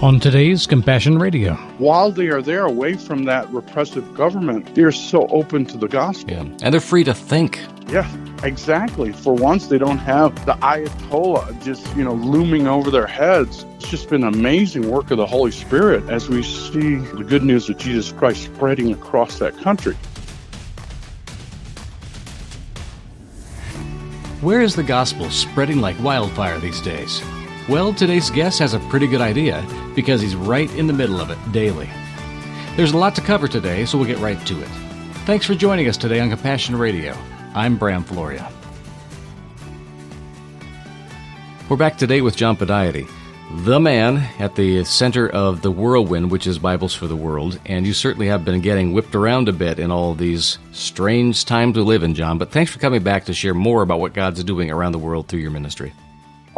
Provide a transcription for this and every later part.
on today's Compassion Radio. While they are there away from that repressive government, they are so open to the gospel. Yeah. And they're free to think. Yeah, exactly. For once, they don't have the Ayatollah just, you know, looming over their heads. It's just been amazing work of the Holy Spirit as we see the good news of Jesus Christ spreading across that country. Where is the gospel spreading like wildfire these days? Well, today's guest has a pretty good idea because he's right in the middle of it daily. There's a lot to cover today, so we'll get right to it. Thanks for joining us today on Compassion Radio. I'm Bram Floria. We're back today with John Pudaite, the man at the center of the whirlwind, which is Bibles for the World. And you certainly have been getting whipped around a bit in all these strange times we live in, John. But thanks for coming back to share more about what God's doing around the world through your ministry.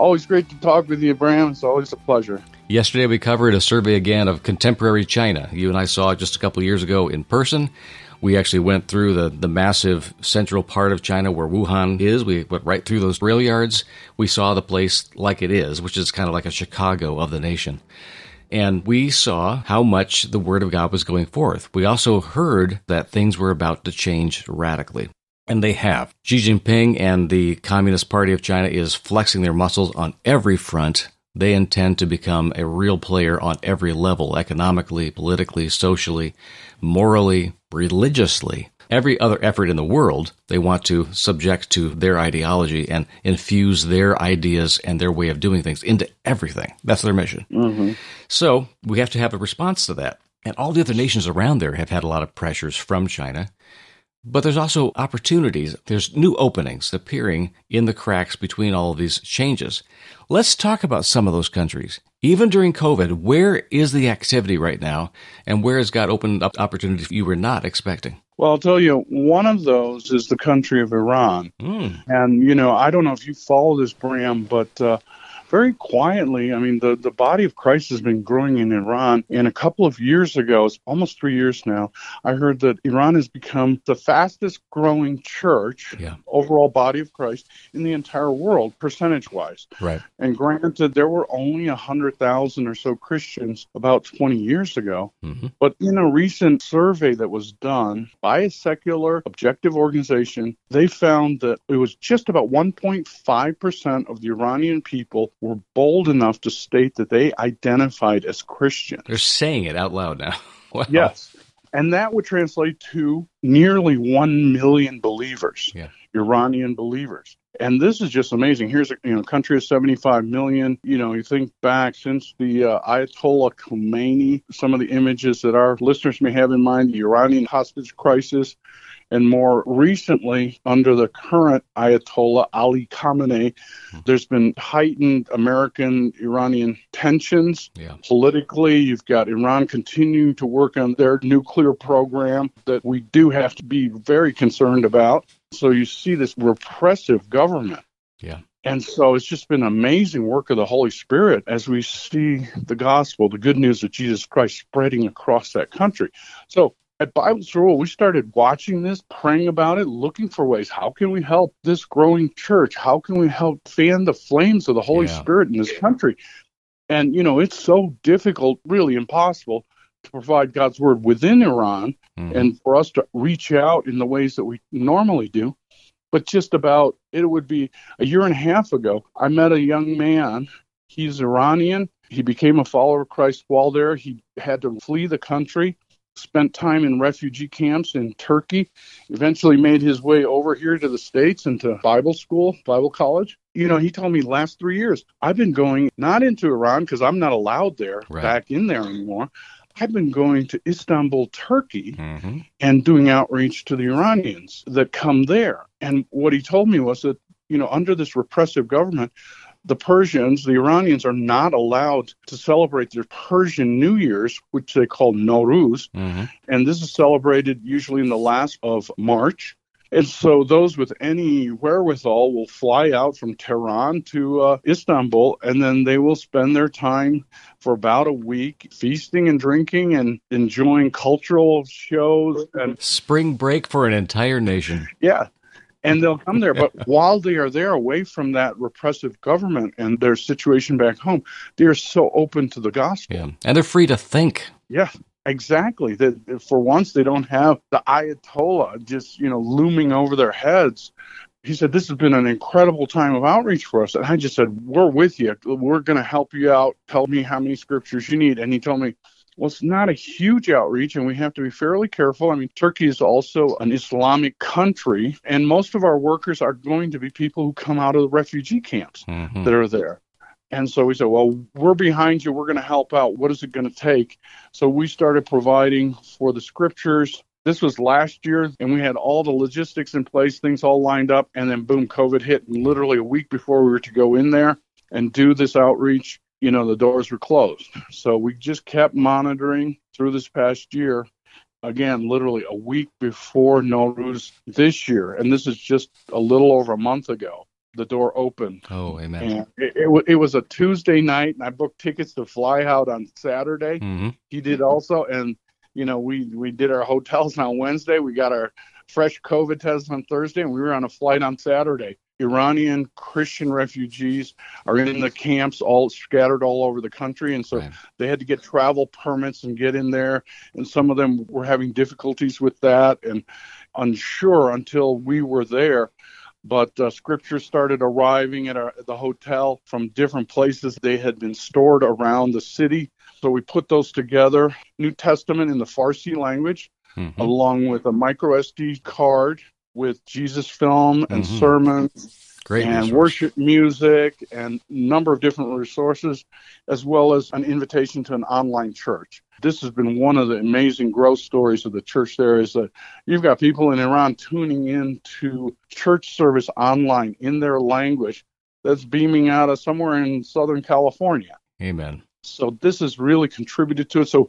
Always great to talk with you, Bram. It's always a pleasure. Yesterday, we covered a survey again of contemporary China. You and I saw it just a couple years ago in person. We actually went through the, the massive central part of China where Wuhan is. We went right through those rail yards. We saw the place like it is, which is kind of like a Chicago of the nation. And we saw how much the Word of God was going forth. We also heard that things were about to change radically. And they have. Xi Jinping and the Communist Party of China is flexing their muscles on every front. They intend to become a real player on every level economically, politically, socially, morally, religiously. Every other effort in the world, they want to subject to their ideology and infuse their ideas and their way of doing things into everything. That's their mission. Mm-hmm. So we have to have a response to that. And all the other nations around there have had a lot of pressures from China. But there's also opportunities. There's new openings appearing in the cracks between all of these changes. Let's talk about some of those countries. Even during COVID, where is the activity right now and where has God opened up opportunities you were not expecting? Well, I'll tell you, one of those is the country of Iran. Mm. And, you know, I don't know if you follow this, Bram, but uh, very quietly, I mean, the, the body of Christ has been growing in Iran. And a couple of years ago, it's almost three years now, I heard that Iran has become the fastest growing church, yeah. overall body of Christ, in the entire world, percentage wise. Right. And granted, there were only 100,000 or so Christians about 20 years ago. Mm-hmm. But in a recent survey that was done by a secular, objective organization, they found that it was just about 1.5% of the Iranian people were bold enough to state that they identified as Christians. They're saying it out loud now. wow. Yes. And that would translate to nearly 1 million believers, yeah. Iranian believers. And this is just amazing. Here's a you know country of 75 million. You know, you think back since the uh, Ayatollah Khomeini, some of the images that our listeners may have in mind, the Iranian hostage crisis, and more recently, under the current Ayatollah Ali Khamenei, hmm. there's been heightened American Iranian tensions. Yeah. Politically, you've got Iran continuing to work on their nuclear program that we do have to be very concerned about. So you see this repressive government. Yeah. And so it's just been amazing work of the Holy Spirit as we see the gospel, the good news of Jesus Christ spreading across that country. So at Bible School, we started watching this, praying about it, looking for ways. How can we help this growing church? How can we help fan the flames of the Holy yeah. Spirit in this country? And, you know, it's so difficult, really impossible to provide God's word within Iran mm-hmm. and for us to reach out in the ways that we normally do. But just about, it would be a year and a half ago, I met a young man. He's Iranian. He became a follower of Christ while there. He had to flee the country spent time in refugee camps in Turkey, eventually made his way over here to the States and to Bible school, Bible college. You know, he told me last three years, I've been going not into Iran because I'm not allowed there, right. back in there anymore. I've been going to Istanbul, Turkey, mm-hmm. and doing outreach to the Iranians that come there. And what he told me was that, you know, under this repressive government, the Persians, the Iranians, are not allowed to celebrate their Persian New Year's, which they call Nowruz. Mm-hmm. And this is celebrated usually in the last of March. And so those with any wherewithal will fly out from Tehran to uh, Istanbul, and then they will spend their time for about a week feasting and drinking and enjoying cultural shows and spring break for an entire nation. Yeah, and they'll come there. But while they are there, away from that repressive government and their situation back home, they are so open to the gospel. Yeah. And they're free to think. Yeah. Exactly. That for once they don't have the Ayatollah just you know looming over their heads. He said this has been an incredible time of outreach for us, and I just said we're with you. We're going to help you out. Tell me how many scriptures you need, and he told me well, it's not a huge outreach, and we have to be fairly careful. I mean, Turkey is also an Islamic country, and most of our workers are going to be people who come out of the refugee camps mm-hmm. that are there. And so we said, well, we're behind you. We're going to help out. What is it going to take? So we started providing for the scriptures. This was last year, and we had all the logistics in place, things all lined up. And then, boom, COVID hit. And literally a week before we were to go in there and do this outreach, you know, the doors were closed. So we just kept monitoring through this past year. Again, literally a week before Nowruz this year. And this is just a little over a month ago the door opened. Oh, amen. It, it, it, was a Tuesday night, and I booked tickets to fly out on Saturday. Mm-hmm. He did also, and you know, we we did our hotels on Wednesday. We got our fresh COVID test on Thursday, and we were on a flight on Saturday. Iranian Christian refugees are in the camps, all scattered all over the country, and so right. they had to get travel permits and get in there. And some of them were having difficulties with that, and unsure until we were there but uh, scriptures started arriving at, our, at the hotel from different places. They had been stored around the city. So we put those together New Testament in the Farsi language, mm-hmm. along with a micro SD card with Jesus film and mm-hmm. sermons. Great and resource. worship music and a number of different resources, as well as an invitation to an online church this has been one of the amazing growth stories of the church there is that you've got people in Iran tuning in to church service online in their language that's beaming out of somewhere in Southern California. Amen. So this has really contributed to it. So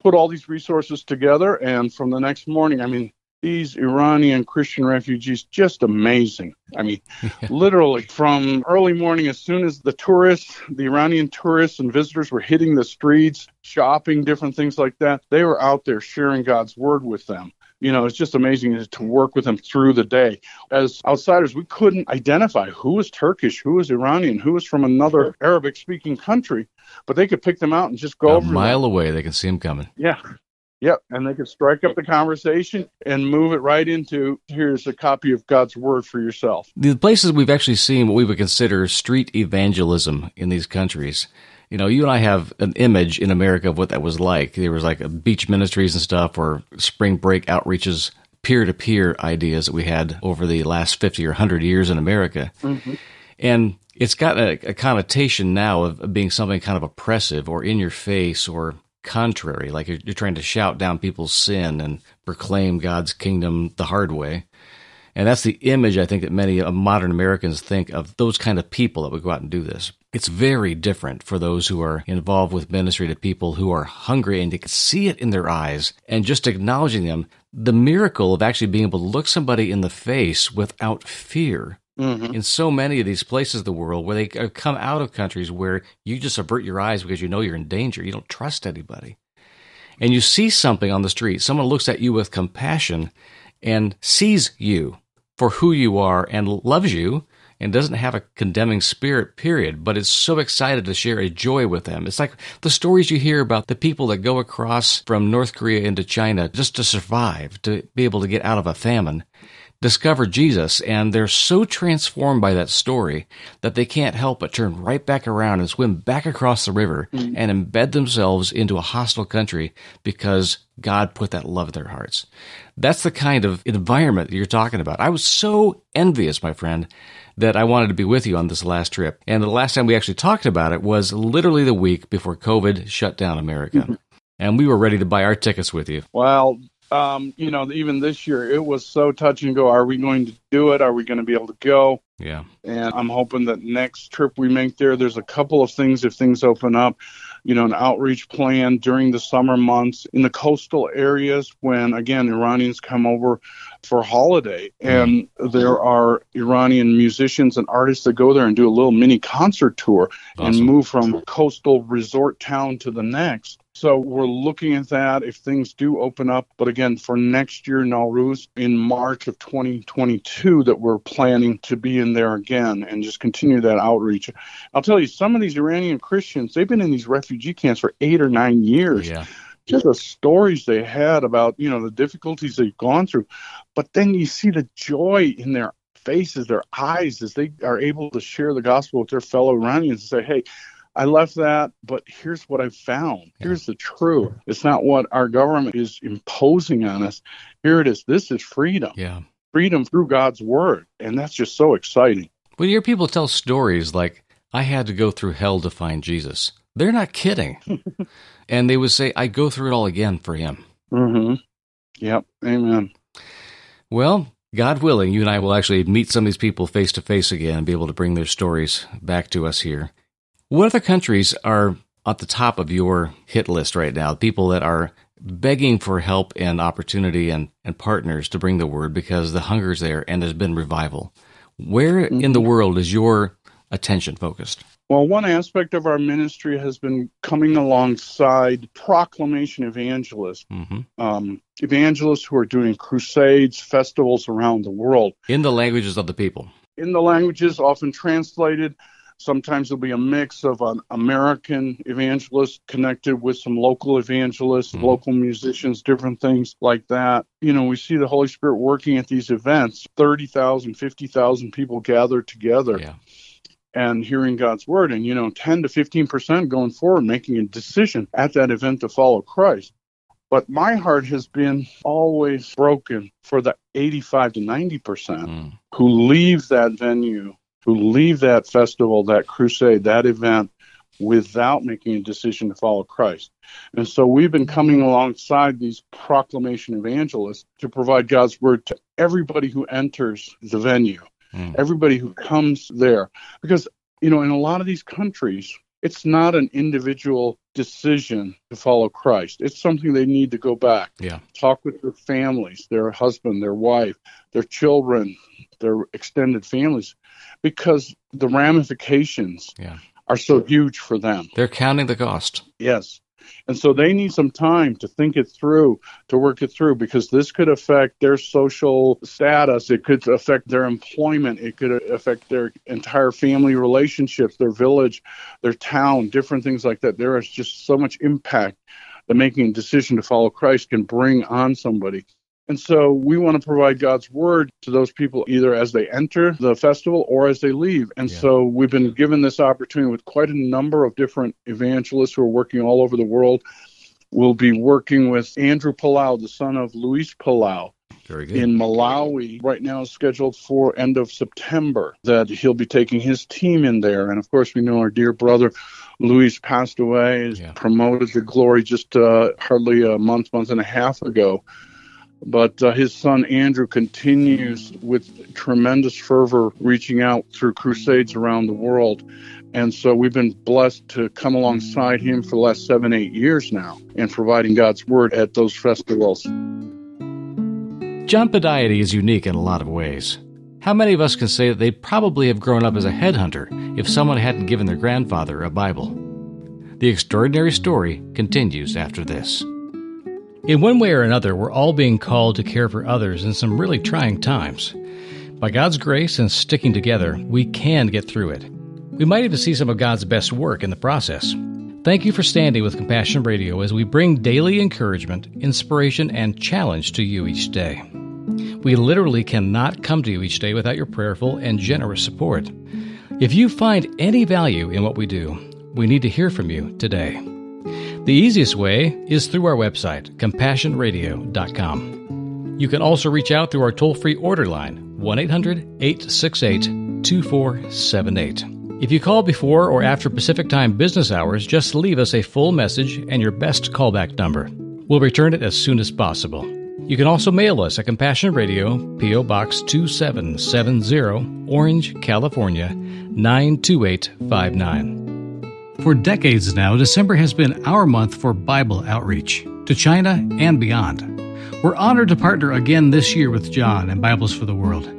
put all these resources together and from the next morning, I mean, these Iranian Christian refugees just amazing. I mean, literally from early morning, as soon as the tourists, the Iranian tourists and visitors were hitting the streets, shopping, different things like that, they were out there sharing God's word with them. You know, it's just amazing to work with them through the day. As outsiders, we couldn't identify who was Turkish, who was Iranian, who was from another Arabic speaking country, but they could pick them out and just go a over. A mile them. away, they can see them coming. Yeah. Yep, and they could strike up the conversation and move it right into here's a copy of God's Word for yourself. The places we've actually seen what we would consider street evangelism in these countries. You know, you and I have an image in America of what that was like. There was like beach ministries and stuff, or spring break outreaches, peer to peer ideas that we had over the last 50 or 100 years in America. Mm-hmm. And it's got a, a, connotation now of being something kind of oppressive or in your face or contrary, like you're, you're trying to shout down people's sin and proclaim God's kingdom the hard way. And that's the image I think that many modern Americans think of those kind of people that would go out and do this. It's very different for those who are involved with ministry to people who are hungry and you can see it in their eyes and just acknowledging them. The miracle of actually being able to look somebody in the face without fear Mm-hmm. in so many of these places of the world where they come out of countries where you just avert your eyes because you know you're in danger. You don't trust anybody. And you see something on the street, someone looks at you with compassion and sees you for who you are and loves you and doesn't have a condemning spirit, period, but is so excited to share a joy with them. It's like the stories you hear about the people that go across from North Korea into China just to survive, to be able to get out of a famine discover Jesus, and they're so transformed by that story that they can't help but turn right back around and swim back across the river mm. and embed themselves into a hostile country because God put that love in their hearts. That's the kind of environment that you're talking about. I was so envious, my friend, that I wanted to be with you on this last trip. And the last time we actually talked about it was literally the week before COVID shut down America. Mm-hmm. And we were ready to buy our tickets with you. Well, um, you know, even this year, it was so touch and go. Are we going to do it? Are we going to be able to go? Yeah. And I'm hoping that next trip we make there, there's a couple of things if things open up, you know, an outreach plan during the summer months in the coastal areas when, again, Iranians come over for holiday. And there are Iranian musicians and artists that go there and do a little mini concert tour awesome. and move from coastal resort town to the next So we're looking at that if things do open up. But again, for next year, Nowruz in March of 2022, that we're planning to be in there again and just continue that outreach. I'll tell you, some of these Iranian Christians, they've been in these refugee camps for eight or nine years. Yeah. Just the stories they had about, you know, the difficulties they've gone through. But then you see the joy in their faces, their eyes, as they are able to share the gospel with their fellow Iranians and say, hey, I left that, but here's what I found. Here's the truth. It's not what our government is imposing on us. Here it is. This is freedom. Yeah. Freedom through God's word. And that's just so exciting. When you hear people tell stories like, I had to go through hell to find Jesus, they're not kidding. and they would say, I go through it all again for him. Mm-hmm. Yep. Amen. Well, God willing, you and I will actually meet some of these people face to face again and be able to bring their stories back to us here. What other countries are at the top of your hit list right now? People that are begging for help and opportunity and, and partners to bring the word because the hunger's there and there's been revival. Where mm-hmm. in the world is your attention focused? Well, one aspect of our ministry has been coming alongside proclamation evangelists, mm-hmm. um, evangelists who are doing crusades, festivals around the world. In the languages of the people. In the languages, often translated. Sometimes there'll be a mix of an American evangelist connected with some local evangelists, mm-hmm. local musicians, different things like that. You know, we see the Holy Spirit working at these events 30,000, 50,000 people gathered together. Yeah and hearing God's word, and you know, 10 to 15 percent going forward, making a decision at that event to follow Christ. But my heart has been always broken for the 85 to 90 percent mm. who leave that venue who leave that festival, that crusade, that event without making a decision to follow Christ. And so we've been coming alongside these proclamation evangelists to provide God's word to everybody who enters the venue, mm. everybody who comes there. Because, you know, in a lot of these countries, it's not an individual decision to follow Christ. It's something they need to go back. Yeah. Talk with their families, their husband, their wife, their children, their extended families because the ramifications yeah. are so huge for them. They're counting the cost. Yes. And so they need some time to think it through, to work it through, because this could affect their social status. It could affect their employment. It could affect their entire family relationships, their village, their town, different things like that. There is just so much impact that making a decision to follow Christ can bring on somebody. And so we want to provide God's word to those people either as they enter the festival or as they leave. And yeah. so we've been given this opportunity with quite a number of different evangelists who are working all over the world. We'll be working with Andrew Palau, the son of Luis Palau. In Malawi, right now is scheduled for end of September. That he'll be taking his team in there, and of course we know our dear brother Luis passed away, yeah. promoted to glory just uh, hardly a month, month and a half ago. But uh, his son Andrew continues with tremendous fervor, reaching out through crusades around the world. And so we've been blessed to come alongside him for the last seven, eight years now and providing God's word at those festivals. John Pudaite is unique in a lot of ways. How many of us can say that they'd probably have grown up as a headhunter if someone hadn't given their grandfather a Bible? The extraordinary story continues after this. In one way or another, we're all being called to care for others in some really trying times. By God's grace and sticking together, we can get through it. We might even see some of God's best work in the process. Thank you for standing with Compassion Radio as we bring daily encouragement, inspiration, and challenge to you each day. We literally cannot come to you each day without your prayerful and generous support. If you find any value in what we do, we need to hear from you today. The easiest way is through our website, compassionradio.com. You can also reach out through our toll free order line, 1 800 868 2478. If you call before or after Pacific Time business hours, just leave us a full message and your best callback number. We'll return it as soon as possible. You can also mail us at Compassion Radio, P.O. Box 2770, Orange, California 92859. For decades now, December has been our month for Bible outreach to China and beyond. We're honored to partner again this year with John and Bibles for the World.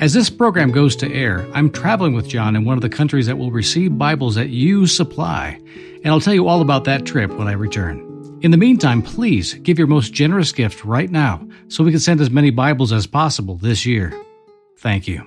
As this program goes to air, I'm traveling with John in one of the countries that will receive Bibles that you supply, and I'll tell you all about that trip when I return. In the meantime, please give your most generous gift right now so we can send as many Bibles as possible this year. Thank you.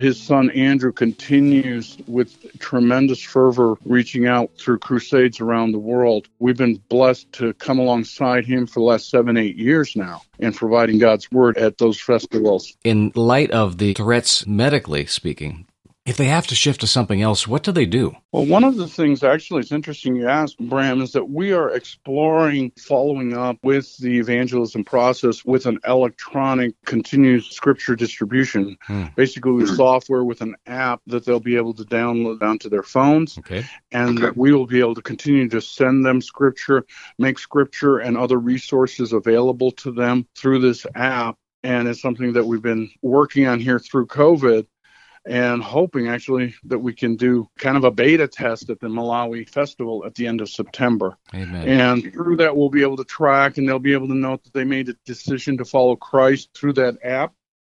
His son Andrew continues with tremendous fervor reaching out through crusades around the world. We've been blessed to come alongside him for the last seven, eight years now and providing God's word at those festivals. In light of the threats medically speaking, if they have to shift to something else, what do they do? Well, one of the things, actually, it's interesting you asked, Bram, is that we are exploring following up with the evangelism process with an electronic continuous scripture distribution. Hmm. Basically, with software with an app that they'll be able to download onto their phones. Okay. And that we will be able to continue to send them scripture, make scripture and other resources available to them through this app. And it's something that we've been working on here through COVID and hoping actually that we can do kind of a beta test at the Malawi Festival at the end of September. Amen. And through that, we'll be able to track and they'll be able to note that they made a decision to follow Christ through that app.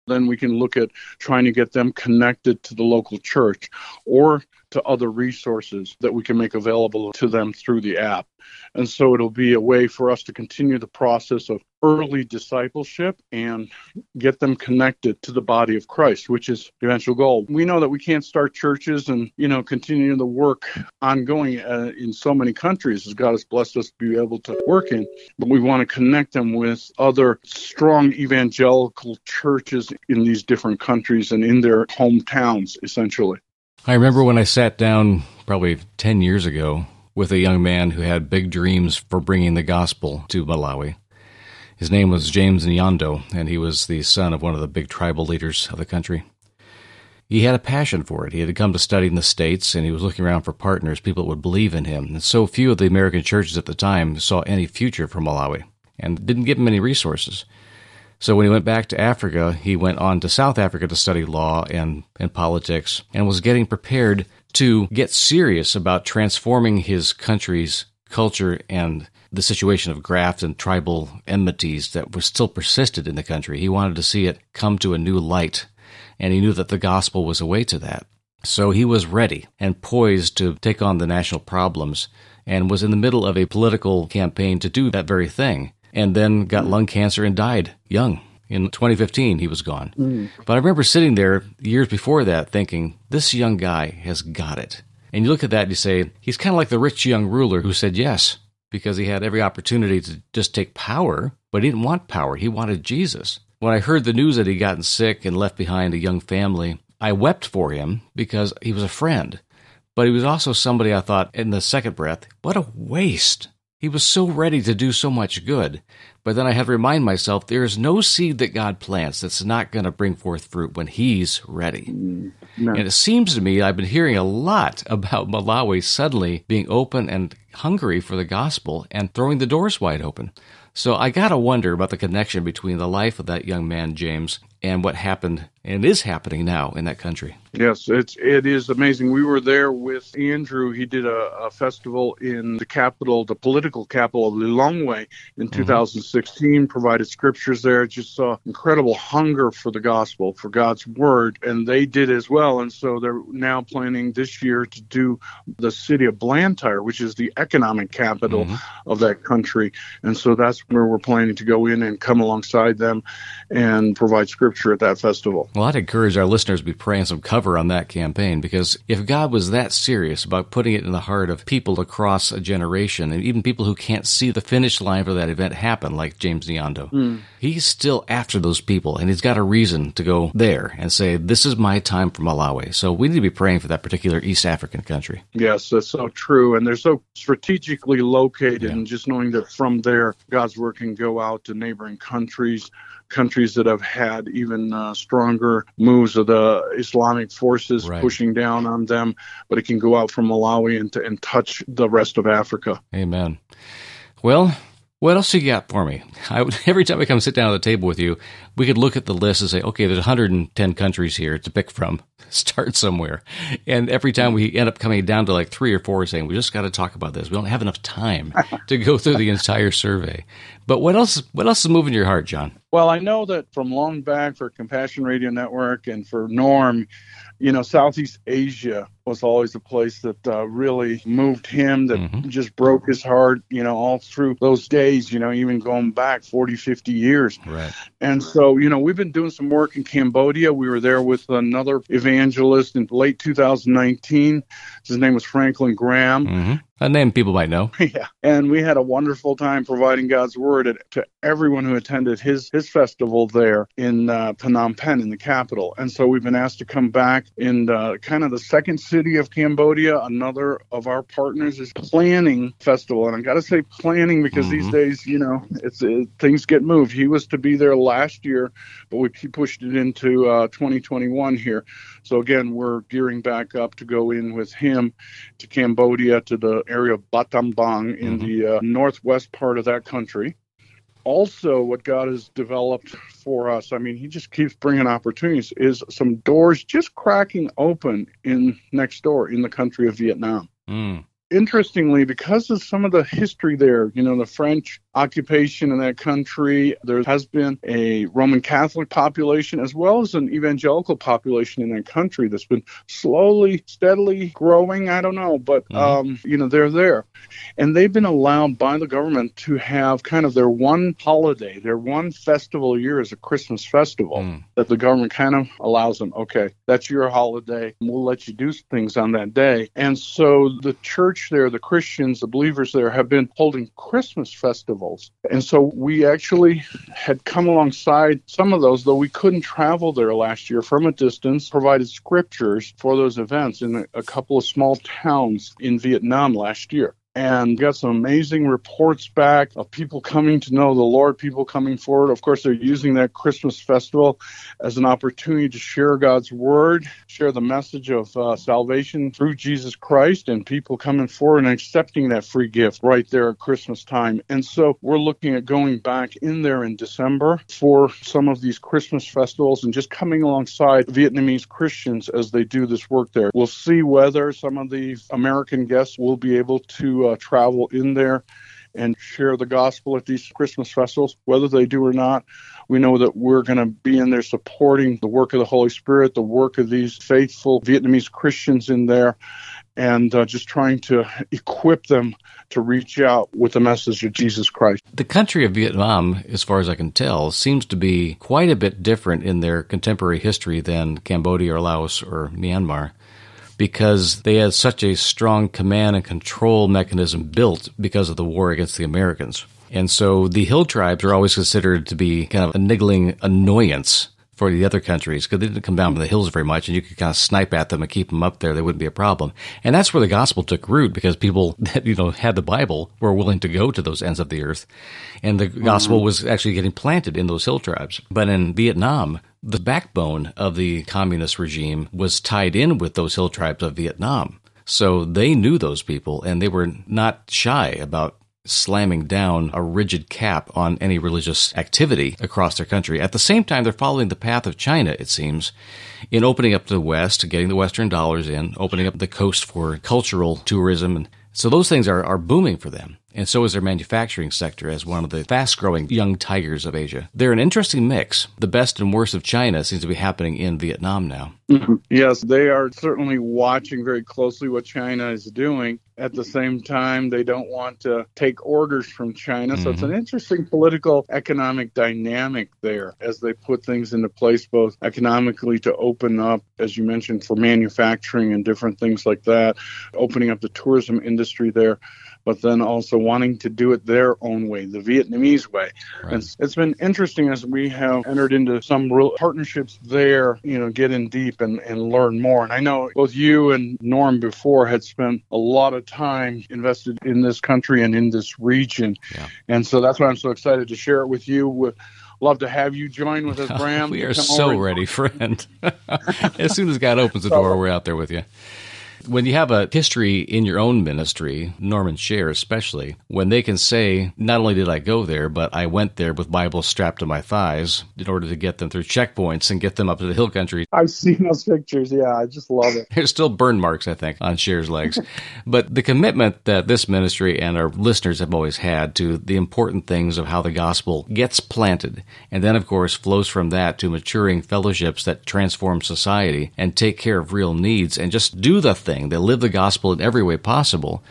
Then we can look at trying to get them connected to the local church or to other resources that we can make available to them through the app. And so it'll be a way for us to continue the process of early discipleship and get them connected to the body of Christ, which is the eventual goal. We know that we can't start churches and, you know, continue the work ongoing uh, in so many countries as God has blessed us to be able to work in, but we want to connect them with other strong evangelical churches in these different countries and in their hometowns, essentially. I remember when I sat down probably 10 years ago with a young man who had big dreams for bringing the gospel to Malawi. His name was James Nyando, and he was the son of one of the big tribal leaders of the country. He had a passion for it. He had come to study in the States, and he was looking around for partners, people that would believe in him. And so few of the American churches at the time saw any future for Malawi and didn't give him any resources. So when he went back to Africa, he went on to South Africa to study law and, and politics and was getting prepared to get serious about transforming his country's culture and the situation of graft and tribal enmities that was still persisted in the country. He wanted to see it come to a new light, and he knew that the gospel was a way to that. So he was ready and poised to take on the national problems and was in the middle of a political campaign to do that very thing and then got lung cancer and died young. In 2015, he was gone. Mm. But I remember sitting there years before that thinking, this young guy has got it. And you look at that and you say, he's kind of like the rich young ruler who said yes, because he had every opportunity to just take power, but he didn't want power. He wanted Jesus. When I heard the news that he'd gotten sick and left behind a young family, I wept for him because he was a friend. But he was also somebody I thought, in the second breath, what a waste. He was so ready to do so much good. But then I had to remind myself there is no seed that God plants that's not going to bring forth fruit when He's ready. Mm, no. And it seems to me I've been hearing a lot about Malawi suddenly being open and hungry for the gospel and throwing the doors wide open. So I got to wonder about the connection between the life of that young man, James, and what happened and is happening now in that country. Yes, it's it is amazing. We were there with Andrew. He did a, a festival in the capital, the political capital of Lilongwe in mm-hmm. 2016. Provided scriptures there. Just saw incredible hunger for the gospel, for God's word, and they did as well. And so they're now planning this year to do the city of Blantyre, which is the economic capital mm-hmm. of that country. And so that's where we're planning to go in and come alongside them and provide scripture at that festival. Well, I'd encourage our listeners to be praying some cover on that campaign because if God was that serious about putting it in the heart of people across a generation and even people who can't see the finish line for that event happen, like James Nyando, mm. he's still after those people and he's got a reason to go there and say, This is my time for Malawi. So we need to be praying for that particular East African country. Yes, that's so true. And they're so strategically located, yeah. and just knowing that from there, God's work can go out to neighboring countries countries that have had even uh, stronger moves of the Islamic forces right. pushing down on them, but it can go out from Malawi and, and touch the rest of Africa. Amen. Well, what else you got for me? I, every time I come sit down at the table with you, we could look at the list and say, okay, there's 110 countries here to pick from. Start somewhere. And every time we end up coming down to like three or four, saying, we just got to talk about this. We don't have enough time to go through the entire survey. But what else? What else is moving your heart, John? Well, I know that from long back for Compassion Radio Network and for Norm, you know, Southeast Asia was always a place that uh, really moved him, that mm-hmm. just broke his heart, you know, all through those days, you know, even going back 40, 50 years. Right. And so, you know, we've been doing some work in Cambodia. We were there with another evangelist in late 2019. His name was Franklin Graham. Mm-hmm. A name people might know. Yeah. And we had a wonderful time providing God's word to everyone who attended his, his festival there in uh, Phnom Penh in the capital. And so we've been asked to come back in uh, kind of the second city of Cambodia. Another of our partners is planning festival. And I got to say planning because mm-hmm. these days, you know, it's it, things get moved. He was to be there last year, but we pushed it into uh, 2021 here. So again, we're gearing back up to go in with him to Cambodia to the area of Battambang in mm-hmm. the uh, northwest part of that country. Also, what God has developed for us, I mean, He just keeps bringing opportunities, is some doors just cracking open in next door in the country of Vietnam. Mm interestingly, because of some of the history there, you know, the French occupation in that country, there has been a Roman Catholic population as well as an evangelical population in that country that's been slowly, steadily growing. I don't know, but, mm-hmm. um, you know, they're there. And they've been allowed by the government to have kind of their one holiday, their one festival a year is a Christmas festival mm. that the government kind of allows them, okay, that's your holiday. We'll let you do things on that day. And so the church church there, the Christians, the believers there, have been holding Christmas festivals. And so we actually had come alongside some of those, though we couldn't travel there last year from a distance, provided scriptures for those events in a, couple of small towns in Vietnam last year and got some amazing reports back of people coming to know the Lord, people coming forward. Of course, they're using that Christmas festival as an opportunity to share God's word, share the message of uh, salvation through Jesus Christ, and people coming forward and accepting that free gift right there at Christmas time. And so we're looking at going back in there in December for some of these Christmas festivals and just coming alongside Vietnamese Christians as they do this work there. We'll see whether some of the American guests will be able to uh, travel in there and share the gospel at these Christmas festivals, whether they do or not. We know that we're going to be in there supporting the work of the Holy Spirit, the work of these faithful Vietnamese Christians in there, and uh, just trying to equip them to reach out with the message of Jesus Christ. The country of Vietnam, as far as I can tell, seems to be quite a bit different in their contemporary history than Cambodia or Laos or Myanmar because they had such a strong command and control mechanism built because of the war against the Americans. And so the hill tribes are always considered to be kind of a niggling annoyance for the other countries because they didn't come down from the hills very much and you could kind of snipe at them and keep them up there. They wouldn't be a problem. And that's where the gospel took root because people that, you know, had the Bible were willing to go to those ends of the earth. And the gospel mm-hmm. was actually getting planted in those hill tribes. But in Vietnam, the backbone of the communist regime was tied in with those hill tribes of Vietnam. So they knew those people and they were not shy about slamming down a rigid cap on any religious activity across their country. At the same time, they're following the path of China, it seems, in opening up to the West, getting the Western dollars in, opening up the coast for cultural tourism. And so those things are, are booming for them. And so is their manufacturing sector as one of the fast growing young tigers of Asia. They're an interesting mix. The best and worst of China seems to be happening in Vietnam now. Mm-hmm. Yes, they are certainly watching very closely what China is doing. At the same time, they don't want to take orders from China. Mm-hmm. So it's an mm-hmm. interesting political economic dynamic there as they put things into place, both economically to open up, as you mentioned, for manufacturing and different things like that, opening up the tourism industry there but then also wanting to do it their own way, the Vietnamese way. Right. And it's been interesting as we have entered into some real partnerships there, you know, get in deep and, and learn more. And I know both you and Norm before had spent a lot of time invested in this country and in this region. Yeah. And so that's why I'm so excited to share it with you. Would love to have you join with us, Bram. we are so ready, friend. as soon as God opens the door, we're out there with you. When you have a history in your own ministry, Norman Share especially, when they can say, not only did I go there, but I went there with Bibles strapped to my thighs in order to get them through checkpoints and get them up to the hill country. I've seen those pictures. Yeah, I just love it. There's still burn marks, I think, on Share's legs. but the commitment that this ministry and our listeners have always had to the important things of how the gospel gets planted, and then, of course, flows from that to maturing fellowships that transform society and take care of real needs and just do the thing thing. They live the gospel in every way possible.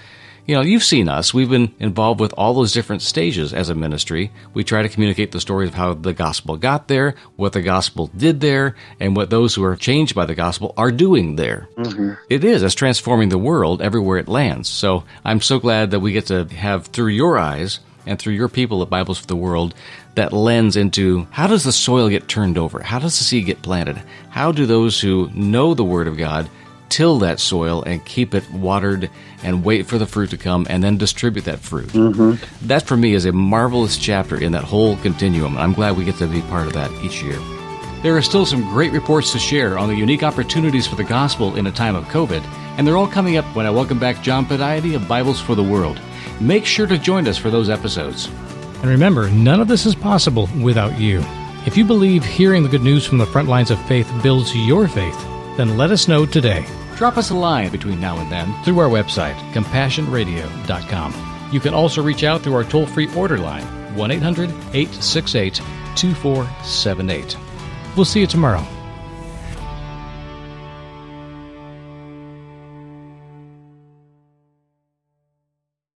You know, you've seen us. We've been involved with all those different stages as a ministry. We try to communicate the stories of how the gospel got there, what the gospel did there, and what those who are changed by the gospel are doing there. Mm-hmm. It is. It's transforming the world everywhere it lands. So I'm so glad that we get to have, through your eyes, and through your people at Bibles for the World, that lens into how does the soil get turned over? How does the seed get planted? How do those who know the Word of God till that soil and keep it watered and wait for the fruit to come and then distribute that fruit. Mm-hmm. That for me is a marvelous chapter in that whole continuum. I'm glad we get to be part of that each year. There are still some great reports to share on the unique opportunities for the gospel in a time of COVID, and they're all coming up when I welcome back John Pudaite of Bibles for the World. Make sure to join us for those episodes. And remember, none of this is possible without you. If you believe hearing the good news from the front lines of faith builds your faith, then let us know today. Drop us a line between now and then through our website, compassionradio.com. You can also reach out through our toll free order line, 1 800 868 2478. We'll see you tomorrow.